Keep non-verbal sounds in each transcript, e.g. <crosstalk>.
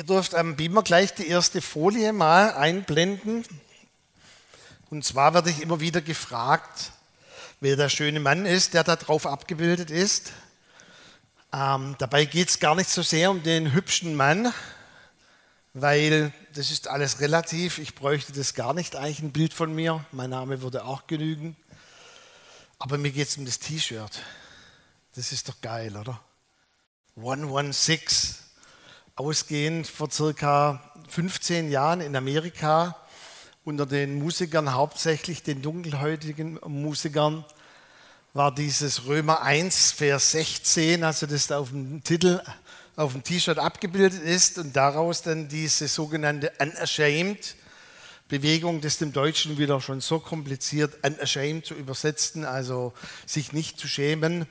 Ihr dürft am Beamer gleich die erste Folie mal einblenden. Und zwar werde ich immer wieder gefragt, wer der schöne Mann ist, der da drauf abgebildet ist. Ähm, dabei geht es gar nicht so sehr um den hübschen Mann, weil das ist alles relativ. Ich bräuchte das gar nicht, eigentlich ein Bild von mir. Mein Name würde auch genügen. Aber mir geht es um das T-Shirt. Das ist doch geil, oder? 116 ausgehend vor circa 15 Jahren in Amerika unter den Musikern, hauptsächlich den dunkelhäutigen Musikern, war dieses Römer 1, Vers 16, also das da auf dem Titel, auf dem T-Shirt abgebildet ist und daraus dann diese sogenannte Unashamed Bewegung, das dem Deutschen wieder schon so kompliziert, Unashamed zu übersetzen, also sich nicht zu schämen.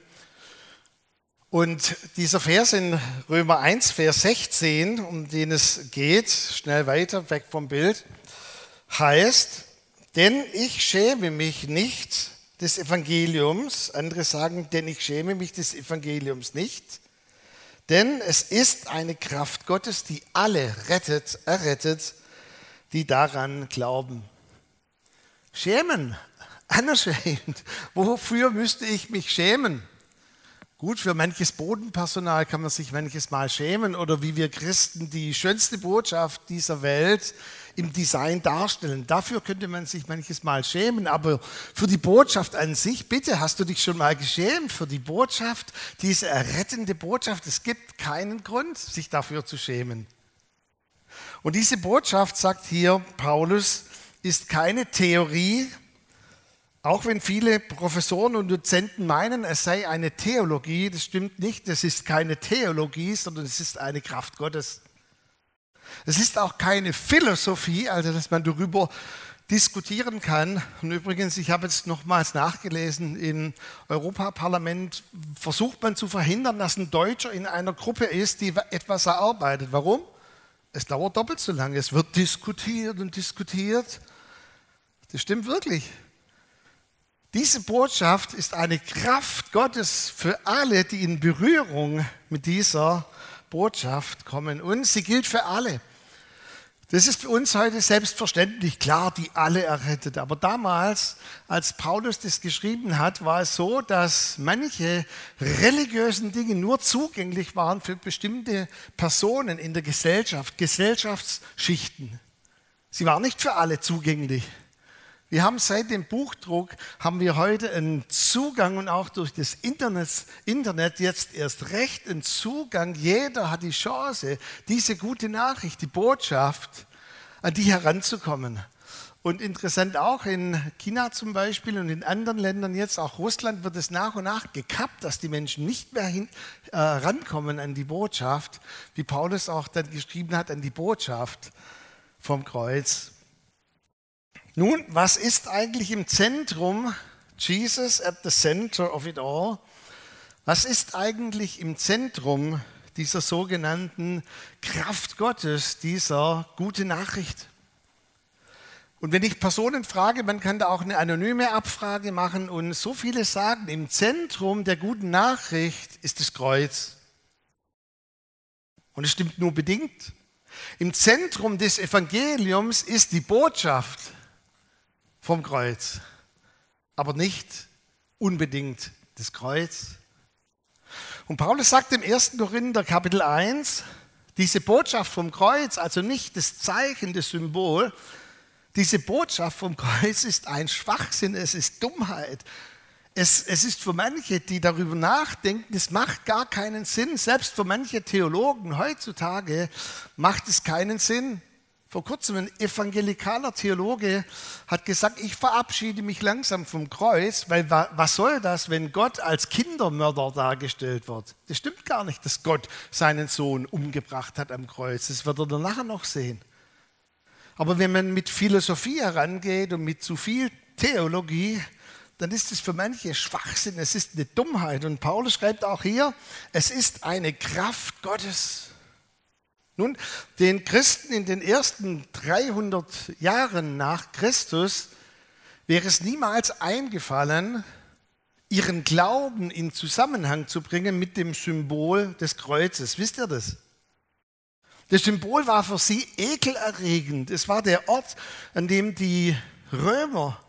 Und dieser Vers in Römer 1, Vers 16, um den es geht, schnell weiter, weg vom Bild, heißt, denn ich schäme mich nicht des Evangeliums, andere sagen, denn ich schäme mich des Evangeliums nicht, denn es ist eine Kraft Gottes, die alle rettet, errettet, die daran glauben. Schämen, unashamed. Wofür müsste ich mich schämen? Gut, für manches Bodenpersonal kann man sich manches Mal schämen oder wie wir Christen die schönste Botschaft dieser Welt im Design darstellen. Dafür könnte man sich manches Mal schämen, aber für die Botschaft an sich, bitte, hast du dich schon mal geschämt für die Botschaft, diese errettende Botschaft? Es gibt keinen Grund, sich dafür zu schämen. Und diese Botschaft, sagt hier Paulus, ist keine Theorie, auch wenn viele Professoren und Dozenten meinen, es sei eine Theologie, das stimmt nicht. Es ist keine Theologie, sondern es ist eine Kraft Gottes. Es ist auch keine Philosophie, also dass man darüber diskutieren kann. Und übrigens, ich habe jetzt nochmals nachgelesen, im Europaparlament versucht man zu verhindern, dass ein Deutscher in einer Gruppe ist, die etwas erarbeitet. Warum? Es dauert doppelt so lange. Es wird diskutiert und diskutiert. Das stimmt wirklich. Diese Botschaft ist eine Kraft Gottes für alle, die in Berührung mit dieser Botschaft kommen. Und sie gilt für alle. Das ist für uns heute selbstverständlich klar, die alle errettet. Aber damals, als Paulus das geschrieben hat, war es so, dass manche religiösen Dinge nur zugänglich waren für bestimmte Personen in der Gesellschaft, Gesellschaftsschichten. Sie waren nicht für alle zugänglich. Wir haben seit dem Buchdruck, haben wir heute einen Zugang und auch durch das Internet, Internet jetzt erst recht einen Zugang. Jeder hat die Chance, diese gute Nachricht, die Botschaft, an die heranzukommen. Und interessant auch in China zum Beispiel und in anderen Ländern jetzt, auch Russland, wird es nach und nach gekappt, dass die Menschen nicht mehr hin, äh, rankommen an die Botschaft, wie Paulus auch dann geschrieben hat, an die Botschaft vom Kreuz. Nun, was ist eigentlich im Zentrum? Jesus at the center of it all. Was ist eigentlich im Zentrum dieser sogenannten Kraft Gottes, dieser gute Nachricht? Und wenn ich Personen frage, man kann da auch eine anonyme Abfrage machen und so viele sagen, im Zentrum der guten Nachricht ist das Kreuz. Und es stimmt nur bedingt. Im Zentrum des Evangeliums ist die Botschaft vom Kreuz, aber nicht unbedingt das Kreuz. Und Paulus sagt im 1. Korinther Kapitel 1, diese Botschaft vom Kreuz, also nicht das Zeichen, das Symbol, diese Botschaft vom Kreuz ist ein Schwachsinn, es ist Dummheit. Es, es ist für manche, die darüber nachdenken, es macht gar keinen Sinn. Selbst für manche Theologen heutzutage macht es keinen Sinn. Vor kurzem ein evangelikaler Theologe hat gesagt, ich verabschiede mich langsam vom Kreuz, weil was soll das, wenn Gott als Kindermörder dargestellt wird? Das stimmt gar nicht, dass Gott seinen Sohn umgebracht hat am Kreuz. Das wird er dann nachher noch sehen. Aber wenn man mit Philosophie herangeht und mit zu viel Theologie, dann ist es für manche Schwachsinn, es ist eine Dummheit. Und Paulus schreibt auch hier, es ist eine Kraft Gottes. Nun, den Christen in den ersten 300 Jahren nach Christus wäre es niemals eingefallen, ihren Glauben in Zusammenhang zu bringen mit dem Symbol des Kreuzes. Wisst ihr das? Das Symbol war für sie ekelerregend. Es war der Ort, an dem die Römer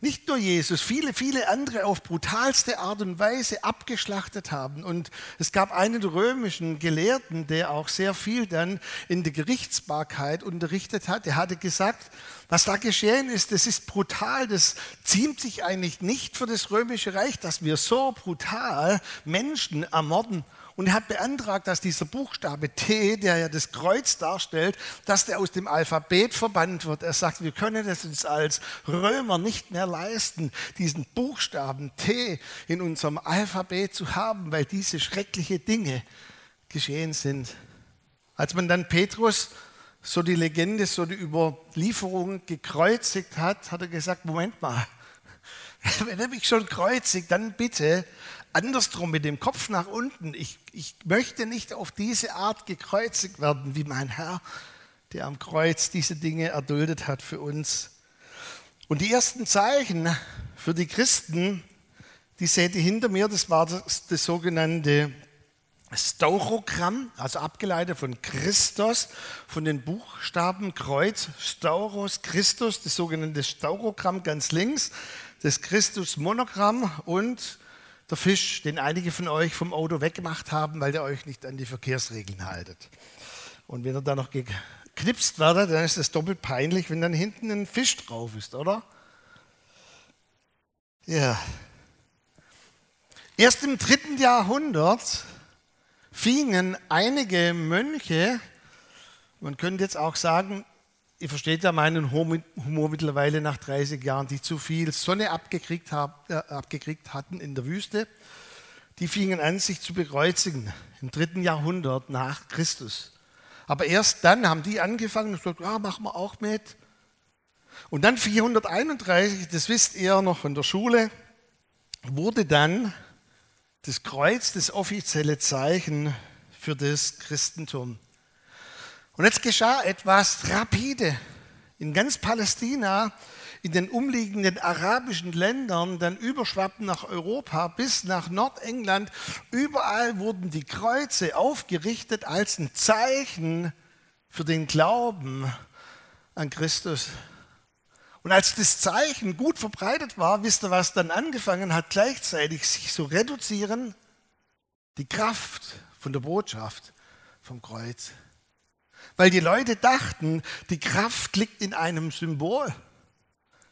nicht nur Jesus, viele, viele andere auf brutalste Art und Weise abgeschlachtet haben. Und es gab einen römischen Gelehrten, der auch sehr viel dann in der Gerichtsbarkeit unterrichtet hat. Der hatte gesagt, was da geschehen ist, das ist brutal, das ziemt sich eigentlich nicht für das römische Reich, dass wir so brutal Menschen ermorden und er hat beantragt, dass dieser Buchstabe T, der ja das Kreuz darstellt, dass der aus dem Alphabet verbannt wird. Er sagt, wir können es uns als Römer nicht mehr leisten, diesen Buchstaben T in unserem Alphabet zu haben, weil diese schrecklichen Dinge geschehen sind. Als man dann Petrus so die Legende, so die Überlieferung gekreuzigt hat, hat er gesagt, Moment mal, <laughs> wenn er mich schon kreuzigt, dann bitte andersrum mit dem Kopf nach unten. Ich, ich möchte nicht auf diese Art gekreuzigt werden wie mein Herr, der am Kreuz diese Dinge erduldet hat für uns. Und die ersten Zeichen für die Christen, die seht ihr hinter mir, das war das, das sogenannte Staurogramm, also abgeleitet von Christus, von den Buchstaben Kreuz, Stauros, Christus, das sogenannte Staurogramm ganz links, das Christus-Monogramm und der Fisch, den einige von euch vom Auto weggemacht haben, weil ihr euch nicht an die Verkehrsregeln haltet. Und wenn ihr da noch geknipst werdet, dann ist es doppelt peinlich, wenn dann hinten ein Fisch drauf ist, oder? Ja. Erst im dritten Jahrhundert fingen einige Mönche, man könnte jetzt auch sagen, Ihr versteht ja meinen Humor mittlerweile nach 30 Jahren, die zu viel Sonne abgekriegt, hab, äh, abgekriegt hatten in der Wüste. Die fingen an, sich zu bekreuzigen im dritten Jahrhundert nach Christus. Aber erst dann haben die angefangen und gesagt, ja, machen wir auch mit. Und dann 431, das wisst ihr noch von der Schule, wurde dann das Kreuz das offizielle Zeichen für das Christentum. Und jetzt geschah etwas rapide. In ganz Palästina, in den umliegenden arabischen Ländern, dann überschwappten nach Europa bis nach Nordengland. Überall wurden die Kreuze aufgerichtet als ein Zeichen für den Glauben an Christus. Und als das Zeichen gut verbreitet war, wisst ihr, was dann angefangen hat, gleichzeitig sich zu reduzieren? Die Kraft von der Botschaft vom Kreuz. Weil die Leute dachten, die Kraft liegt in einem Symbol.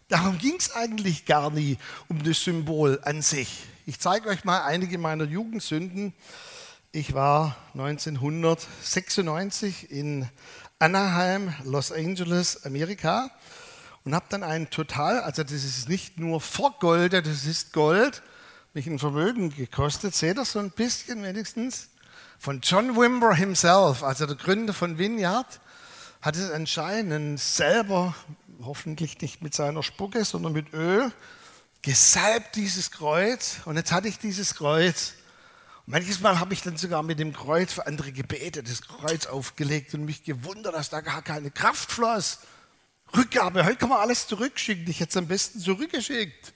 Darum ging es eigentlich gar nie um das Symbol an sich. Ich zeige euch mal einige meiner Jugendsünden. Ich war 1996 in Anaheim, Los Angeles, Amerika und habe dann ein total, also das ist nicht nur vergoldet, das ist Gold, mich ein Vermögen gekostet. Seht ihr so ein bisschen wenigstens? Von John Wimber himself, also der Gründer von Vineyard, hat es anscheinend selber, hoffentlich nicht mit seiner Spucke, sondern mit Öl, gesalbt dieses Kreuz. Und jetzt hatte ich dieses Kreuz. Und manches Mal habe ich dann sogar mit dem Kreuz für andere gebetet, das Kreuz aufgelegt und mich gewundert, dass da gar keine Kraft floss. Rückgabe, heute kann man alles zurückschicken. Ich hätte es am besten zurückgeschickt.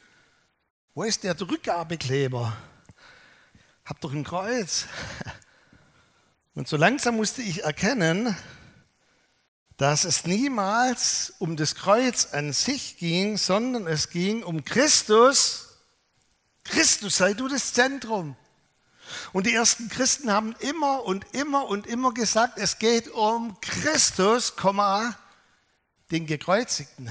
Wo ist der Rückgabekleber? Hab doch ein Kreuz. <laughs> Und so langsam musste ich erkennen, dass es niemals um das Kreuz an sich ging, sondern es ging um Christus. Christus sei du das Zentrum. Und die ersten Christen haben immer und immer und immer gesagt, es geht um Christus, den Gekreuzigten.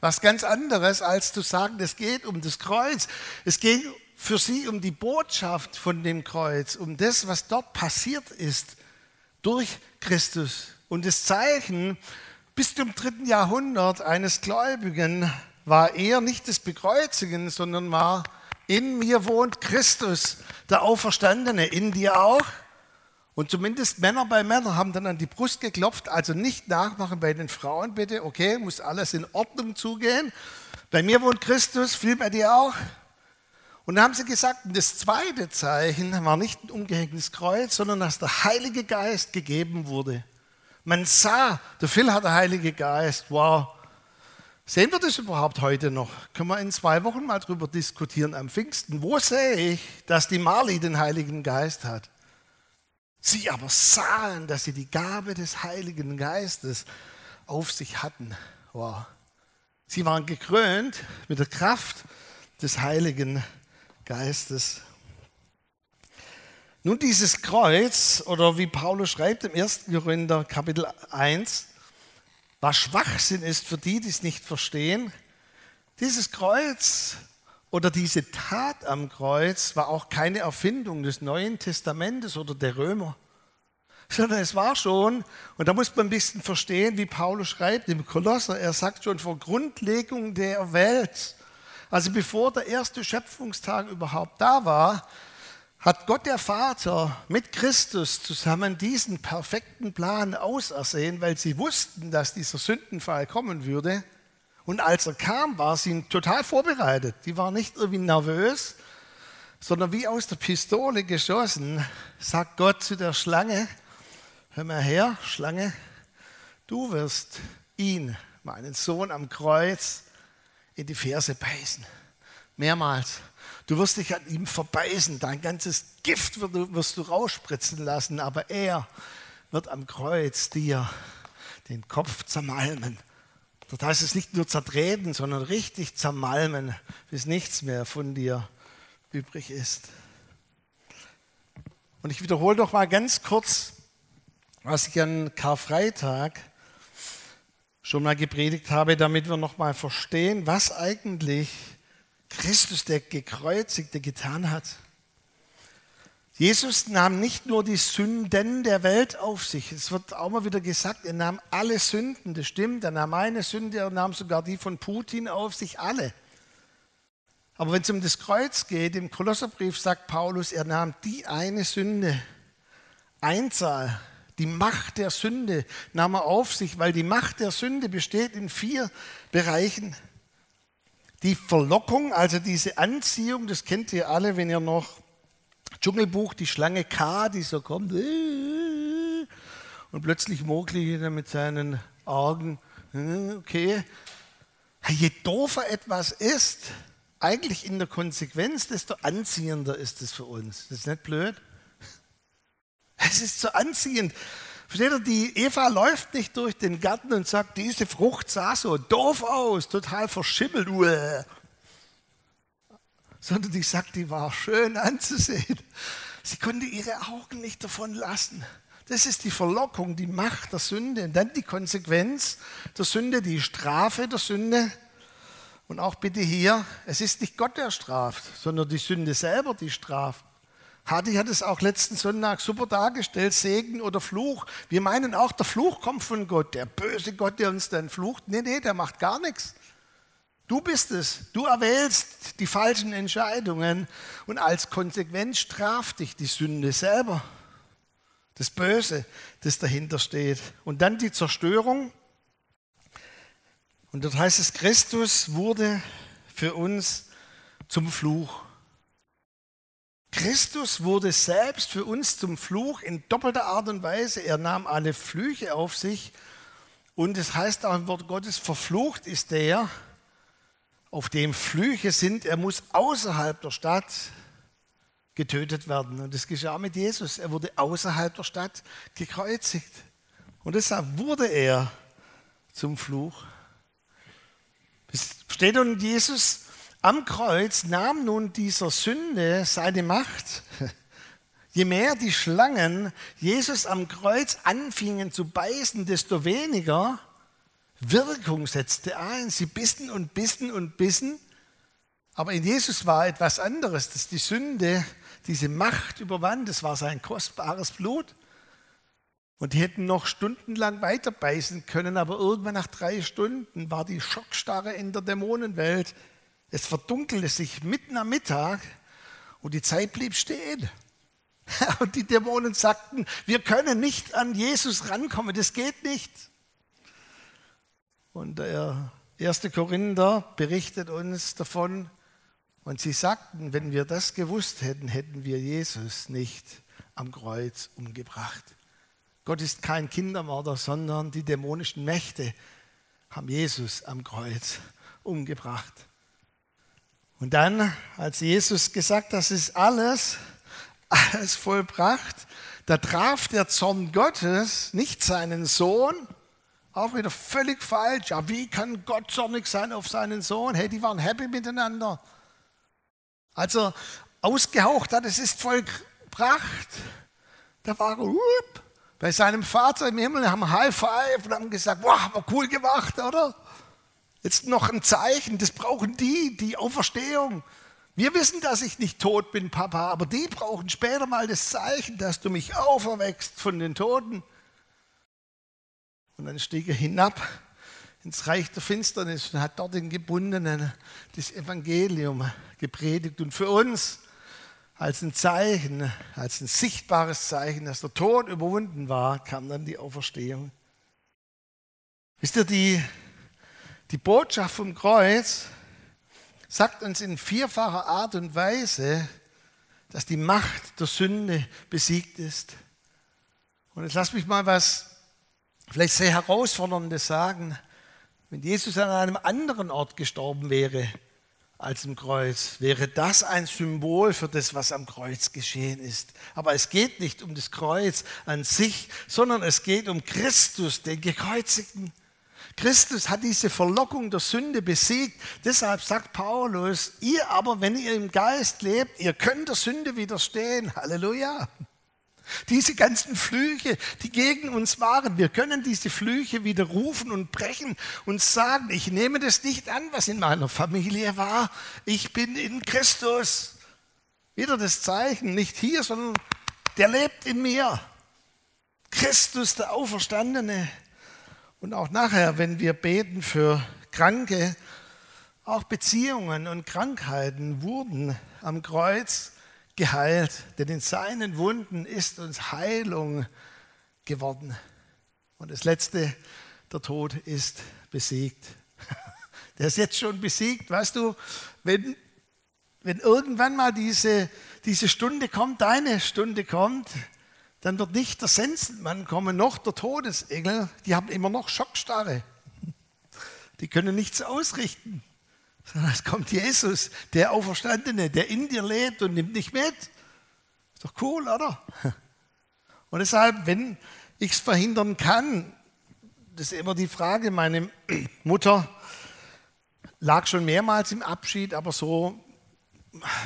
Was ganz anderes als zu sagen, es geht um das Kreuz. Es geht für sie um die Botschaft von dem Kreuz, um das, was dort passiert ist durch Christus. Und das Zeichen bis zum dritten Jahrhundert eines Gläubigen war eher nicht das Bekreuzigen, sondern war, in mir wohnt Christus, der Auferstandene, in dir auch. Und zumindest Männer bei Männern haben dann an die Brust geklopft, also nicht nachmachen bei den Frauen bitte, okay, muss alles in Ordnung zugehen. Bei mir wohnt Christus, viel bei dir auch. Und dann haben sie gesagt, das zweite Zeichen war nicht ein umgehängtes Kreuz, sondern dass der Heilige Geist gegeben wurde. Man sah, der Phil hat der Heilige Geist. Wow. Sehen wir das überhaupt heute noch? Können wir in zwei Wochen mal drüber diskutieren am Pfingsten. Wo sehe ich, dass die Marley den Heiligen Geist hat? Sie aber sahen, dass sie die Gabe des Heiligen Geistes auf sich hatten. Wow. Sie waren gekrönt mit der Kraft des Heiligen Geistes. Nun dieses Kreuz, oder wie Paulus schreibt im 1. Korinther Kapitel 1, was Schwachsinn ist für die, die es nicht verstehen, dieses Kreuz oder diese Tat am Kreuz war auch keine Erfindung des Neuen Testamentes oder der Römer, sondern es war schon, und da muss man ein bisschen verstehen, wie Paulus schreibt im Kolosser, er sagt schon vor Grundlegung der Welt, also bevor der erste Schöpfungstag überhaupt da war, hat Gott der Vater mit Christus zusammen diesen perfekten Plan ausersehen, weil sie wussten, dass dieser Sündenfall kommen würde. Und als er kam, war sie total vorbereitet. Die war nicht irgendwie nervös, sondern wie aus der Pistole geschossen, sagt Gott zu der Schlange, hör mal her, Schlange, du wirst ihn, meinen Sohn am Kreuz, in die Ferse beißen. Mehrmals. Du wirst dich an ihm verbeißen, dein ganzes Gift wirst du rausspritzen lassen, aber er wird am Kreuz dir den Kopf zermalmen. Dort heißt es nicht nur zertreten, sondern richtig zermalmen, bis nichts mehr von dir übrig ist. Und ich wiederhole noch mal ganz kurz, was ich an Karfreitag schon mal gepredigt habe, damit wir noch mal verstehen, was eigentlich Christus, der Gekreuzigte, getan hat. Jesus nahm nicht nur die Sünden der Welt auf sich, es wird auch mal wieder gesagt, er nahm alle Sünden, das stimmt, er nahm meine Sünde, er nahm sogar die von Putin auf sich, alle. Aber wenn es um das Kreuz geht, im Kolosserbrief sagt Paulus, er nahm die eine Sünde, Einzahl, die Macht der Sünde nahm er auf sich, weil die Macht der Sünde besteht in vier Bereichen. Die Verlockung, also diese Anziehung, das kennt ihr alle, wenn ihr noch Dschungelbuch, die Schlange K, die so kommt und plötzlich Mowgli mit seinen Augen, okay. Je doofer etwas ist, eigentlich in der Konsequenz, desto anziehender ist es für uns. Das ist nicht blöd? Es ist so anziehend. Versteht ihr, die Eva läuft nicht durch den Garten und sagt, diese Frucht sah so doof aus, total verschimmelt, uäh. sondern die sagt, die war schön anzusehen. Sie konnte ihre Augen nicht davon lassen. Das ist die Verlockung, die Macht der Sünde. Und dann die Konsequenz der Sünde, die Strafe der Sünde. Und auch bitte hier, es ist nicht Gott, der straft, sondern die Sünde selber, die straft. Hadi hat es auch letzten Sonntag super dargestellt, Segen oder Fluch. Wir meinen auch, der Fluch kommt von Gott, der böse Gott, der uns dann flucht. Nee, nee, der macht gar nichts. Du bist es. Du erwählst die falschen Entscheidungen und als Konsequenz straft dich die Sünde selber. Das Böse, das dahinter steht. Und dann die Zerstörung. Und dort heißt es, Christus wurde für uns zum Fluch. Christus wurde selbst für uns zum Fluch in doppelter Art und Weise. Er nahm alle Flüche auf sich. Und es heißt auch im Wort Gottes, verflucht ist der, auf dem Flüche sind. Er muss außerhalb der Stadt getötet werden. Und das geschah mit Jesus. Er wurde außerhalb der Stadt gekreuzigt. Und deshalb wurde er zum Fluch. Es steht und Jesus am Kreuz nahm nun dieser Sünde seine Macht. Je mehr die Schlangen Jesus am Kreuz anfingen zu beißen, desto weniger Wirkung setzte ein. Sie bissen und bissen und bissen. Aber in Jesus war etwas anderes, dass die Sünde diese Macht überwand. Das war sein kostbares Blut. Und die hätten noch stundenlang weiter beißen können, aber irgendwann nach drei Stunden war die Schockstarre in der Dämonenwelt es verdunkelte sich mitten am Mittag und die Zeit blieb stehen. <laughs> Und die Dämonen sagten, wir können nicht an Jesus rankommen, das geht nicht. Und der erste Korinther berichtet uns davon, und sie sagten, wenn wir das gewusst hätten, hätten wir Jesus nicht am Kreuz umgebracht. Gott ist kein Kindermörder, sondern die dämonischen Mächte haben Jesus am Kreuz umgebracht. Und dann, als Jesus gesagt hat, das ist alles, <laughs> alles vollbracht, da traf der Zorn Gottes nicht seinen Sohn, auch wieder völlig falsch. Ja, wie kann Gott zornig sein auf seinen Sohn? Hey, die waren happy miteinander. Als er ausgehaucht hat, es ist Volk Pracht, da war er bei seinem Vater im Himmel, haben High Five und haben gesagt, wow, wir cool gemacht, oder? Jetzt noch ein Zeichen, das brauchen die, die Auferstehung. Wir wissen, dass ich nicht tot bin, Papa, aber die brauchen später mal das Zeichen, dass du mich auferweckst von den Toten. Und dann stieg er hinab ins Reich der Finsternis und hat dort den Gebundenen das Evangelium gepredigt. Und für uns als ein Zeichen, als ein sichtbares Zeichen, dass der Tod überwunden war, kam dann die Auferstehung. Wisst ihr, die, die Botschaft vom Kreuz sagt uns in vierfacher Art und Weise, dass die Macht der Sünde besiegt ist. Und jetzt lass mich mal was vielleicht sehr herausforderndes sagen. Wenn Jesus an einem anderen Ort gestorben wäre als im Kreuz, wäre das ein Symbol für das, was am Kreuz geschehen ist. Aber es geht nicht um das Kreuz an sich, sondern es geht um Christus, den gekreuzigten. Christus hat diese Verlockung der Sünde besiegt. Deshalb sagt Paulus, ihr aber, wenn ihr im Geist lebt, ihr könnt der Sünde widerstehen. Halleluja. Diese ganzen Flüche, die gegen uns waren, wir können diese Flüche widerrufen und brechen und sagen, ich nehme das nicht an, was in meiner Familie war. Ich bin in Christus. Wieder das Zeichen, nicht hier, sondern der lebt in mir. Christus, der Auferstandene. Und auch nachher, wenn wir beten für Kranke, auch Beziehungen und Krankheiten wurden am Kreuz geheilt, denn in seinen Wunden ist uns Heilung geworden. Und das Letzte, der Tod ist besiegt. <laughs> Der ist jetzt schon besiegt. Weißt du, wenn, wenn irgendwann mal diese, diese Stunde kommt, deine Stunde kommt, dann wird nicht der Sensenmann kommen, noch der Todesengel. Die haben immer noch Schockstarre. Die können nichts ausrichten. Sondern es kommt Jesus, der Auferstandene, der in dir lebt und nimmt dich mit. Ist doch cool, oder? Und deshalb, wenn ich es verhindern kann, das ist immer die Frage, meine Mutter lag schon mehrmals im Abschied, aber so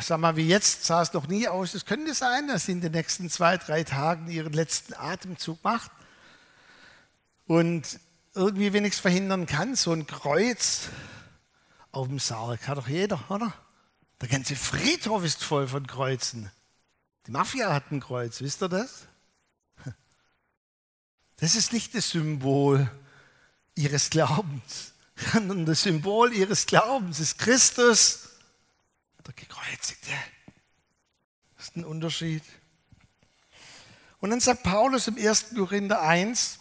sag mal, wie jetzt sah es noch nie aus. Es könnte sein, dass sie in den nächsten zwei, drei Tagen ihren letzten Atemzug macht. Und irgendwie, es verhindern kann, so ein Kreuz auf dem Sarg hat doch jeder, oder? Der ganze Friedhof ist voll von Kreuzen. Die Mafia hat ein Kreuz, wisst ihr das? Das ist nicht das Symbol ihres Glaubens, <laughs> sondern das Symbol ihres Glaubens ist Christus der Gekreuzigte. Das ist ein Unterschied. Und dann sagt Paulus im 1. Korinther 1,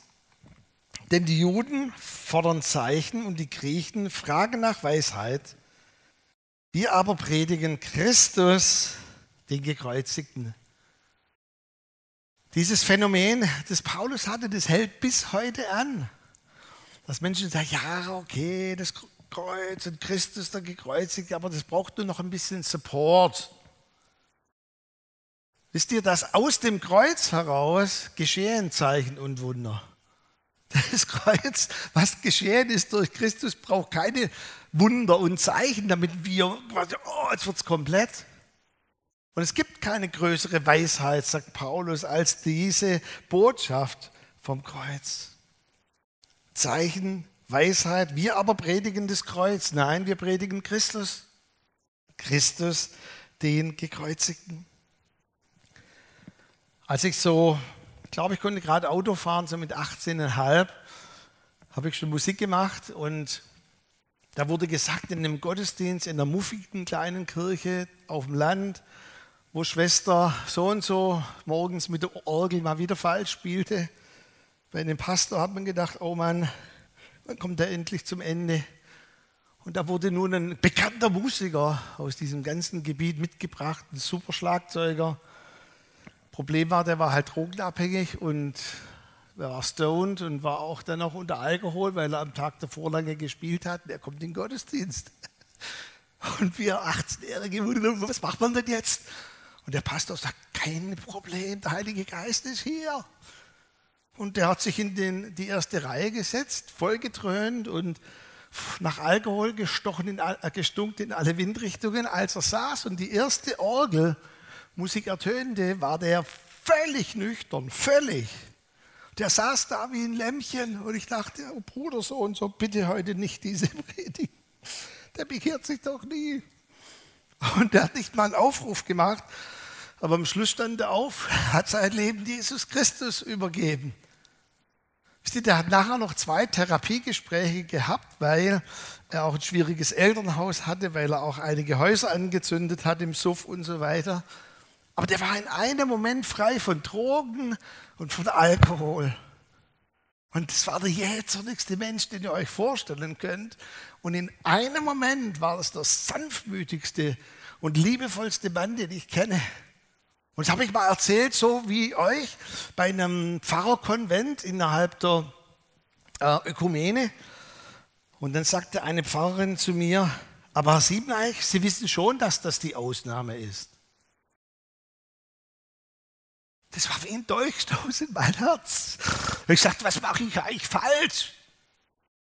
denn die Juden fordern Zeichen und die Griechen fragen nach Weisheit. Wir aber predigen Christus, den Gekreuzigten. Dieses Phänomen, das Paulus hatte, das hält bis heute an. Dass Menschen sagen, ja, okay, das Kreuz und Christus der gekreuzigt, aber das braucht nur noch ein bisschen Support. Wisst ihr, dass aus dem Kreuz heraus geschehen Zeichen und Wunder? Das Kreuz, was geschehen ist durch Christus, braucht keine Wunder und Zeichen, damit wir, oh, jetzt wird es komplett. Und es gibt keine größere Weisheit, sagt Paulus, als diese Botschaft vom Kreuz. Zeichen Weisheit. Wir aber predigen das Kreuz. Nein, wir predigen Christus. Christus, den Gekreuzigten. Als ich so, ich glaube, ich konnte gerade Auto fahren, so mit 18,5, habe ich schon Musik gemacht und da wurde gesagt in einem Gottesdienst in einer muffigen kleinen Kirche auf dem Land, wo Schwester so und so morgens mit der Orgel mal wieder falsch spielte. Bei einem Pastor hat man gedacht, oh Mann, dann kommt er endlich zum Ende. Und da wurde nun ein bekannter Musiker aus diesem ganzen Gebiet mitgebracht, ein super Schlagzeuger. Problem war, der war halt drogenabhängig und er war stoned und war auch dann noch unter Alkohol, weil er am Tag davor lange gespielt hat. Er kommt in den Gottesdienst. Und wir 18-Jährige, was macht man denn jetzt? Und der Pastor sagt, kein Problem, der Heilige Geist ist hier. Und der hat sich in den, die erste Reihe gesetzt, vollgetrönt und nach Alkohol gestochen in, äh, gestunken in alle Windrichtungen. Als er saß und die erste Orgelmusik ertönte, war der völlig nüchtern, völlig. Der saß da wie ein Lämmchen und ich dachte, oh Bruder, so und so, bitte heute nicht diese <laughs> Predigt. Der bekehrt sich doch nie. Und der hat nicht mal einen Aufruf gemacht, aber am Schluss stand er auf, <laughs> hat sein Leben Jesus Christus übergeben. Der hat nachher noch zwei Therapiegespräche gehabt, weil er auch ein schwieriges Elternhaus hatte, weil er auch einige Häuser angezündet hat im Suff und so weiter. Aber der war in einem Moment frei von Drogen und von Alkohol. Und das war der jähzornigste Mensch, den ihr euch vorstellen könnt. Und in einem Moment war das der sanftmütigste und liebevollste Mann, den ich kenne. Und das habe ich mal erzählt, so wie euch, bei einem Pfarrerkonvent innerhalb der äh, Ökumene. Und dann sagte eine Pfarrerin zu mir, aber Herr Siebeneich, Sie wissen schon, dass das die Ausnahme ist. Das war wie ein Dolchstoß in mein Herz. Ich sagte, was mache ich eigentlich falsch?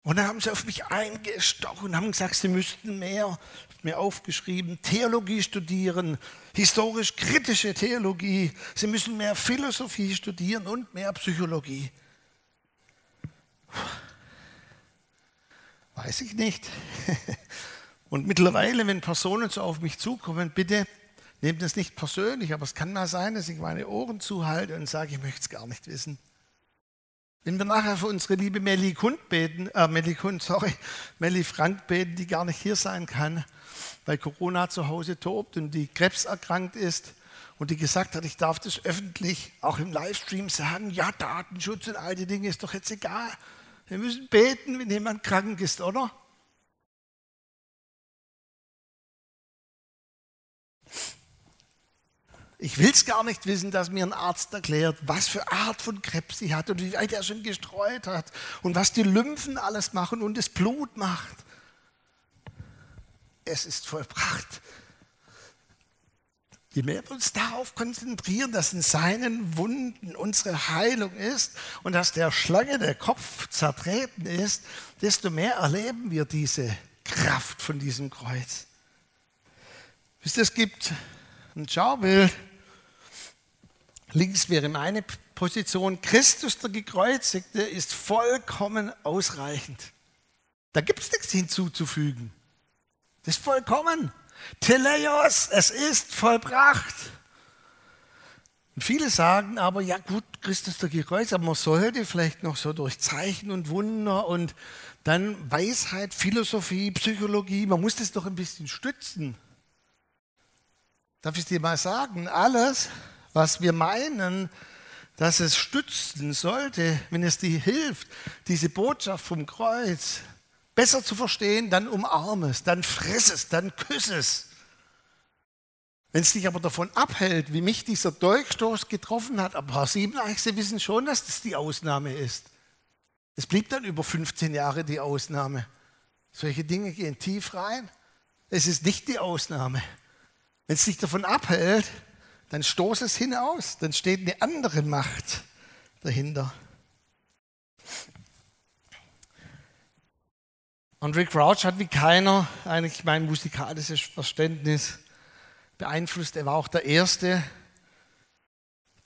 Und dann haben sie auf mich eingestochen und haben gesagt, sie müssten mehr, mir aufgeschrieben, Theologie studieren, historisch-kritische Theologie. Sie müssen mehr Philosophie studieren und mehr Psychologie. Weiß ich nicht. <laughs> Und mittlerweile, wenn Personen so auf mich zukommen, bitte nehmt es nicht persönlich, aber es kann mal sein, dass ich meine Ohren zuhalte und sage, ich möchte es gar nicht wissen. Wenn wir nachher für unsere liebe Melli Kund beten, äh, Melli Kund, sorry, Melli Frank beten, die gar nicht hier sein kann, weil Corona zu Hause tobt und die Krebs erkrankt ist und die gesagt hat, ich darf das öffentlich auch im Livestream sagen, ja, Datenschutz und all die Dinge ist doch jetzt egal. Wir müssen beten, wenn jemand krank ist, oder? Ich will es gar nicht wissen, dass mir ein Arzt erklärt, was für Art von Krebs sie hat und wie weit er schon gestreut hat und was die Lymphen alles machen und das Blut macht. Es ist vollbracht. Je mehr wir uns darauf konzentrieren, dass in seinen Wunden unsere Heilung ist und dass der Schlange der Kopf zertreten ist, desto mehr erleben wir diese Kraft von diesem Kreuz. Wisst ihr, es gibt ein Schaubild, Links wäre meine Position. Christus, der Gekreuzigte, ist vollkommen ausreichend. Da gibt es nichts hinzuzufügen. Das ist vollkommen. Teleios, es ist vollbracht. Und viele sagen aber, ja gut, Christus der Gekreuzigte, aber man sollte vielleicht noch so durch Zeichen und Wunder und dann Weisheit, Philosophie, Psychologie, man muss das doch ein bisschen stützen. Darf ich dir mal sagen, alles, was wir meinen, dass es stützen sollte, wenn es dir hilft, diese Botschaft vom Kreuz besser zu verstehen, dann umarme es, dann friss es, dann küsse es. Wenn es dich aber davon abhält, wie mich dieser Dolchstoß getroffen hat, aber Herr Siebeneich, Sie wissen schon, dass das die Ausnahme ist. Es blieb dann über 15 Jahre die Ausnahme. Solche Dinge gehen tief rein. Es ist nicht die Ausnahme. Wenn es dich davon abhält, dann stoß es hinaus, dann steht eine andere Macht dahinter. Und Rick Crouch hat wie keiner eigentlich mein musikalisches Verständnis beeinflusst. Er war auch der Erste,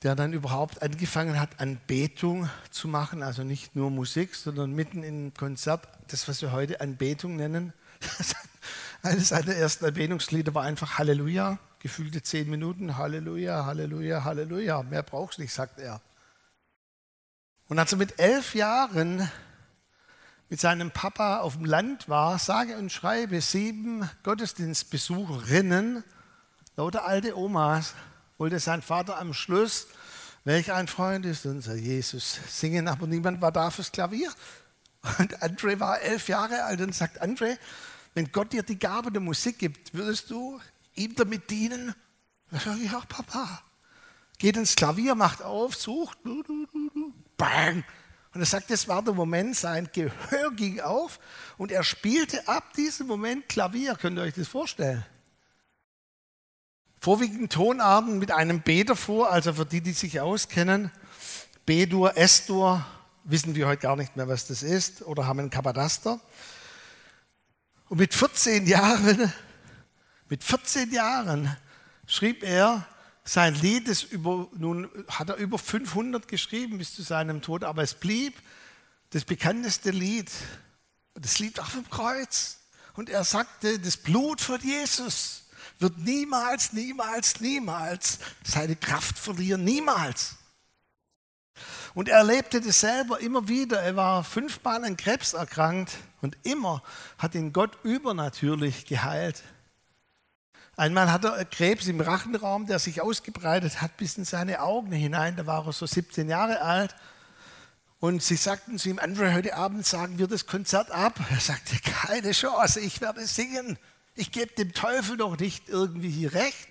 der dann überhaupt angefangen hat, Anbetung zu machen. Also nicht nur Musik, sondern mitten im Konzert, das, was wir heute Anbetung nennen. <laughs> Eines seiner ersten Anbetungslieder war einfach Halleluja gefühlte zehn Minuten, Halleluja, Halleluja, Halleluja. Mehr brauchst du nicht, sagt er. Und als er mit elf Jahren mit seinem Papa auf dem Land war, sage und schreibe sieben Gottesdienstbesucherinnen, lauter alte Omas, wollte sein Vater am Schluss, welch ein Freund ist unser Jesus, singen, aber niemand war da fürs Klavier. Und Andre war elf Jahre alt und sagt, Andre, wenn Gott dir die Gabe der Musik gibt, würdest du ihm damit dienen? Er sagt, ja, Papa. Geht ins Klavier, macht auf, sucht, bang. Und er sagt, das war der Moment, sein Gehör ging auf und er spielte ab diesem Moment Klavier. Könnt ihr euch das vorstellen? vorwiegend Tonarten mit einem B davor, also für die, die sich auskennen. B-Dur, S-Dur, wissen wir heute gar nicht mehr, was das ist, oder haben einen Kapadaster. Und mit 14 Jahren, mit 14 Jahren schrieb er sein Lied, das über, nun hat er über 500 geschrieben bis zu seinem Tod, aber es blieb das bekannteste Lied. Das Lied auf dem Kreuz. Und er sagte, das Blut von Jesus wird niemals, niemals, niemals seine Kraft verlieren. Niemals. Und er erlebte das selber immer wieder. Er war fünfmal an Krebs erkrankt und immer hat ihn Gott übernatürlich geheilt. Einmal hat er Krebs im Rachenraum, der sich ausgebreitet hat bis in seine Augen hinein. Da war er so 17 Jahre alt. Und sie sagten zu ihm, Andrew, heute Abend sagen wir das Konzert ab. <laughs> Er sagte, keine Chance, ich werde singen. Ich gebe dem Teufel doch nicht irgendwie hier recht.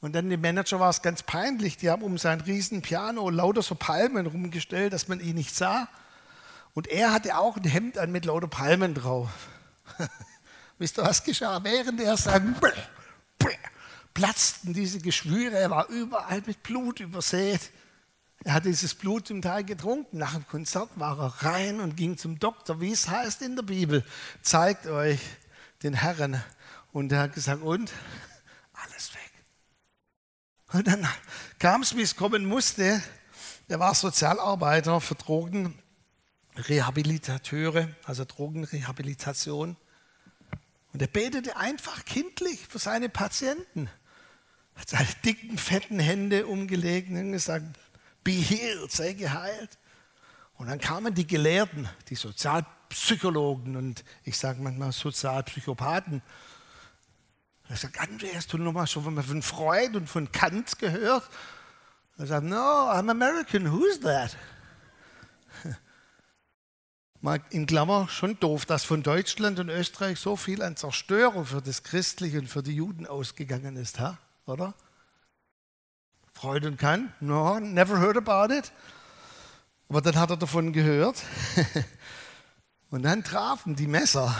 Und dann dem Manager war es ganz peinlich. Die haben um sein riesen Piano lauter so Palmen rumgestellt, dass man ihn nicht sah. Und er hatte auch ein Hemd an mit lauter Palmen drauf. <laughs> Wisst ihr, was geschah? Während er sang, platzten diese Geschwüre. Er war überall mit Blut übersät. Er hat dieses Blut zum Teil getrunken. Nach dem Konzert war er rein und ging zum Doktor, wie es heißt in der Bibel. Zeigt euch den Herrn. Und er hat gesagt, und? Alles weg. Und dann kam es, wie es kommen musste. Er war Sozialarbeiter für Drogenrehabilitateure, also Drogenrehabilitation. Und er betete einfach kindlich für seine Patienten. Hat seine dicken, fetten Hände umgelegt und gesagt, be healed, sei geheilt. Und dann kamen die Gelehrten, die Sozialpsychologen und ich sage manchmal Sozialpsychopathen er sagt, André, hast du noch mal schon von Freud und von Kant gehört? Er sagt, no, I'm American, who's that? Mal in Klammer, schon doof, dass von Deutschland und Österreich so viel an Zerstörung für das Christliche und für die Juden ausgegangen ist, ha? oder? Freud und Kant, no, never heard about it. Aber dann hat er davon gehört. <laughs> und dann trafen die Messer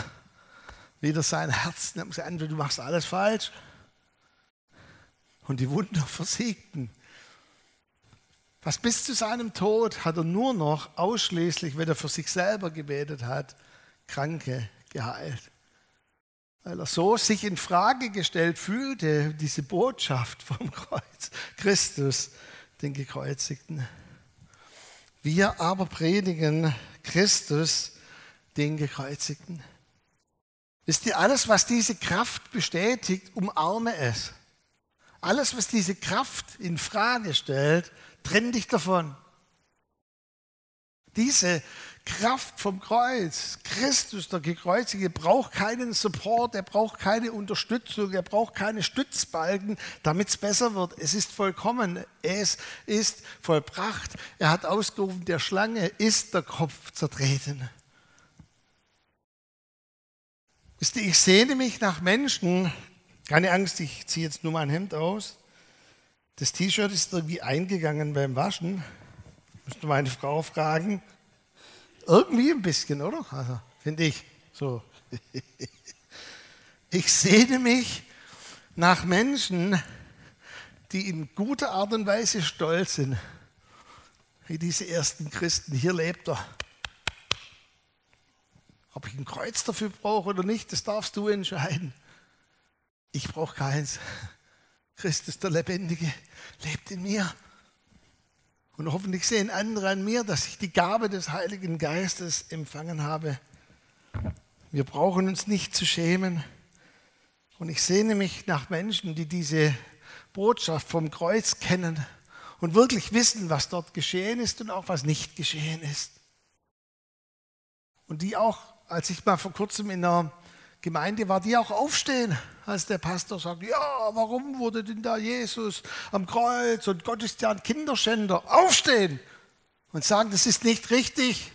wieder sein Herz. Entweder du machst alles falsch. Und die Wunder versiegten. Was bis zu seinem Tod hat er nur noch ausschließlich, wenn er für sich selber gebetet hat, Kranke geheilt. Weil er so sich in Frage gestellt fühlte, diese Botschaft vom <laughs> Kreuz, Christus, den Gekreuzigten. Wir aber predigen Christus, den Gekreuzigten. Wisst ihr, alles, was diese Kraft bestätigt, umarme es. Alles, was diese Kraft in Frage stellt, trenn dich davon. Diese Kraft vom Kreuz, Christus, der Gekreuzige, braucht keinen Support, er braucht keine Unterstützung, er braucht keine Stützbalken, damit es besser wird. Es ist vollkommen, es ist vollbracht. Er hat ausgerufen, der Schlange ist der Kopf zertreten. Ich sehne mich nach Menschen, keine Angst, ich ziehe jetzt nur mein Hemd aus. Das T-Shirt ist irgendwie eingegangen beim Waschen. Müsste meine Frau fragen. Irgendwie ein bisschen, oder? Also, finde ich. So. <laughs> Ich sehne mich nach Menschen, die in guter Art und Weise stolz sind. Wie diese ersten Christen. Hier lebt er. Ob ich ein Kreuz dafür brauche oder nicht, das darfst du entscheiden. Ich brauche keins. Christus, der Lebendige, lebt in mir. Und hoffentlich sehen andere an mir, dass ich die Gabe des Heiligen Geistes empfangen habe. Wir brauchen uns nicht zu schämen. Und ich sehne mich nach Menschen, die diese Botschaft vom Kreuz kennen und wirklich wissen, was dort geschehen ist und auch was nicht geschehen ist. Und die auch als ich mal vor kurzem in der Gemeinde war, die auch aufstehen, als der Pastor sagt, ja, warum wurde denn da Jesus am Kreuz und Gott ist ja ein Kinderschänder. Aufstehen und sagen, das ist nicht richtig.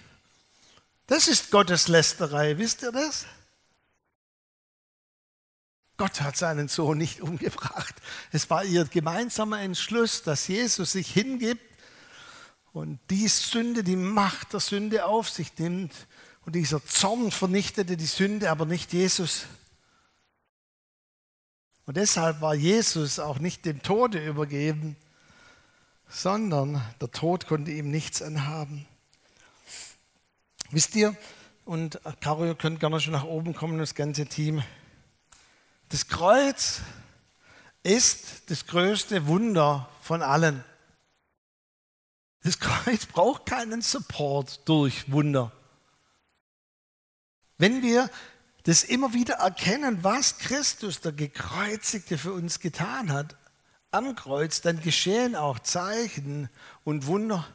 Das ist Gotteslästerei, wisst ihr das? Gott hat seinen Sohn nicht <laughs> umgebracht. Es war ihr gemeinsamer Entschluss, dass Jesus sich hingibt und die Sünde, die Macht der Sünde auf sich nimmt und dieser Zorn vernichtete die Sünde, aber nicht Jesus. Und deshalb war Jesus auch nicht dem Tode übergeben, sondern der Tod konnte ihm nichts anhaben. Wisst ihr, und Caro, ihr könnt gerne schon nach oben kommen, das ganze Team. Das Kreuz ist das größte Wunder von allen. Das Kreuz braucht keinen Support durch Wunder. Wenn wir das immer wieder erkennen, was Christus, der Gekreuzigte, für uns getan hat, am Kreuz, dann geschehen auch Zeichen und Wunder.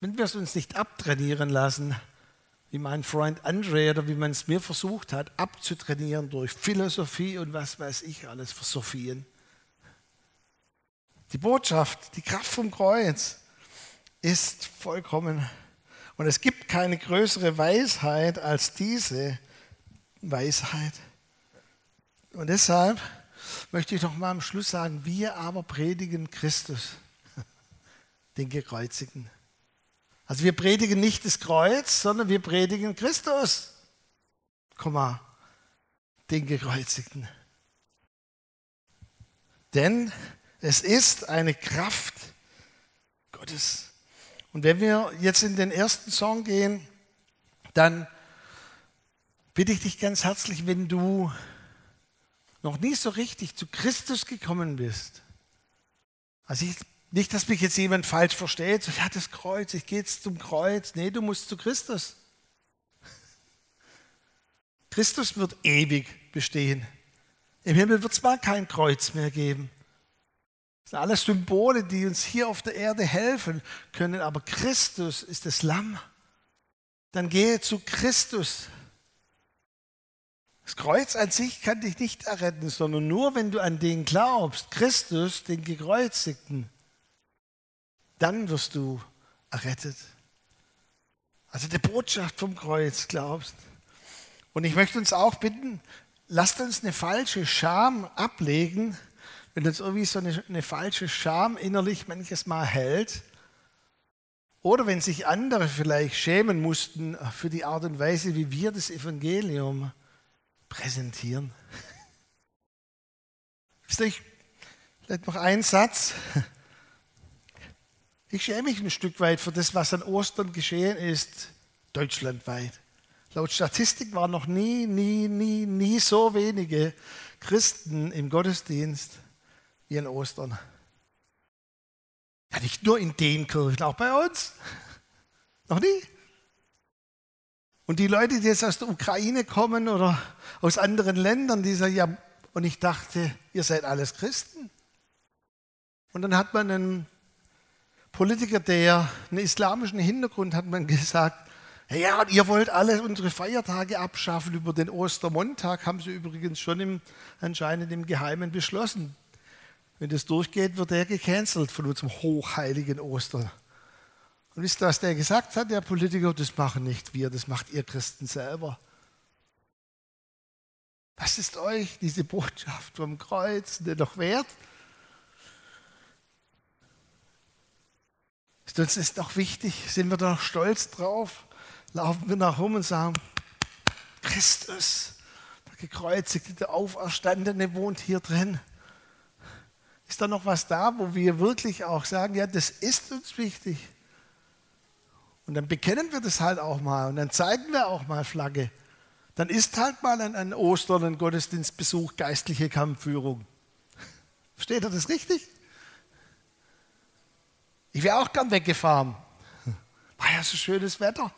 Wenn wir es uns nicht abtrainieren lassen, wie mein Freund Andre oder wie man es mir versucht hat, abzutrainieren durch Philosophie und was weiß ich alles für Sophien. Die Botschaft, die Kraft vom Kreuz ist vollkommen. Und es gibt keine größere Weisheit als diese Weisheit. Und deshalb möchte ich noch mal am Schluss sagen, wir aber predigen Christus, <laughs> den Gekreuzigten. Also wir predigen nicht das Kreuz, sondern wir predigen Christus, den Gekreuzigten. Denn es ist eine Kraft Gottes. Und wenn wir jetzt in den ersten Song gehen, dann bitte ich dich ganz herzlich, wenn du noch nie so richtig zu Christus gekommen bist, also ich, nicht, dass mich jetzt jemand falsch versteht, so, ja, das Kreuz, ich gehe jetzt zum Kreuz. Nee, du musst zu Christus. Christus wird ewig bestehen. Im Himmel wird es mal kein Kreuz mehr geben. Das sind alles Symbole, die uns hier auf der Erde helfen können, aber Christus ist das Lamm. Dann gehe zu Christus. Das Kreuz an sich kann dich nicht erretten, sondern nur wenn du an den glaubst, Christus, den Gekreuzigten, dann wirst du errettet. Also die Botschaft vom Kreuz glaubst. Und ich möchte uns auch bitten, lasst uns eine falsche Scham ablegen, wenn uns irgendwie so eine, eine falsche Scham innerlich manches Mal hält. Oder wenn sich andere vielleicht schämen mussten für die Art und Weise, wie wir das Evangelium präsentieren. Vielleicht noch ein Satz. Ich schäme mich ein Stück weit für das, was an Ostern geschehen ist, deutschlandweit. Laut Statistik waren noch nie, nie, nie, nie so wenige Christen im Gottesdienst wie an Ostern. Ja, nicht nur in den Kirchen, auch bei uns. Noch nie. Und die Leute, die jetzt aus der Ukraine kommen oder aus anderen Ländern, die sagen, ja, und ich dachte, ihr seid alles Christen. Und dann hat man einen Politiker, der einen islamischen Hintergrund hat, man gesagt, ja, ihr wollt alle unsere Feiertage abschaffen. Über den Ostermontag haben sie übrigens schon im, anscheinend im Geheimen beschlossen. Wenn das durchgeht, wird er gecancelt von unserem hochheiligen Ostern. Und wisst ihr, was der gesagt hat, der Politiker? Das machen nicht wir, das macht ihr Christen selber. Was ist euch diese Botschaft vom Kreuz denn noch wert? Ist uns ist doch wichtig, sind wir da noch stolz drauf? Laufen wir nach rum und sagen, Christus, der gekreuzigte, der Auferstandene wohnt hier drin. Ist da noch was da, wo wir wirklich auch sagen, ja, das ist uns wichtig? Und dann bekennen wir das halt auch mal und dann zeigen wir auch mal Flagge. Dann ist halt mal an, an Ostern ein Gottesdienstbesuch geistliche Kampfführung. <laughs> Versteht ihr das richtig? Ich wäre auch gern weggefahren. <laughs> War ja so schönes Wetter.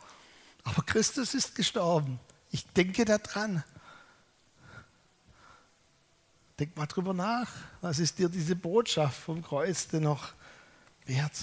Aber Christus ist gestorben. Ich denke daran. Denk mal drüber nach. Was ist dir diese Botschaft vom Kreuz denn noch wert?